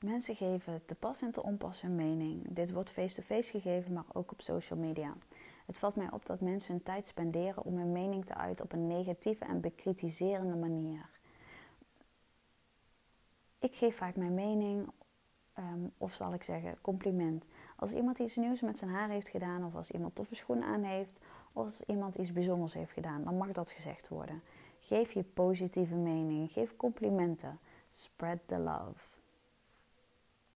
Mensen geven te pas en te onpas hun mening. Dit wordt face-to-face gegeven, maar ook op social media. Het valt mij op dat mensen hun tijd spenderen om hun mening te uiten op een negatieve en bekritiserende manier. Ik geef vaak mijn mening, ehm, of zal ik zeggen, compliment. Als iemand iets nieuws met zijn haar heeft gedaan, of als iemand toffe schoenen aan heeft, of als iemand iets bijzonders heeft gedaan, dan mag dat gezegd worden. Geef je positieve mening, geef complimenten. Spread the love.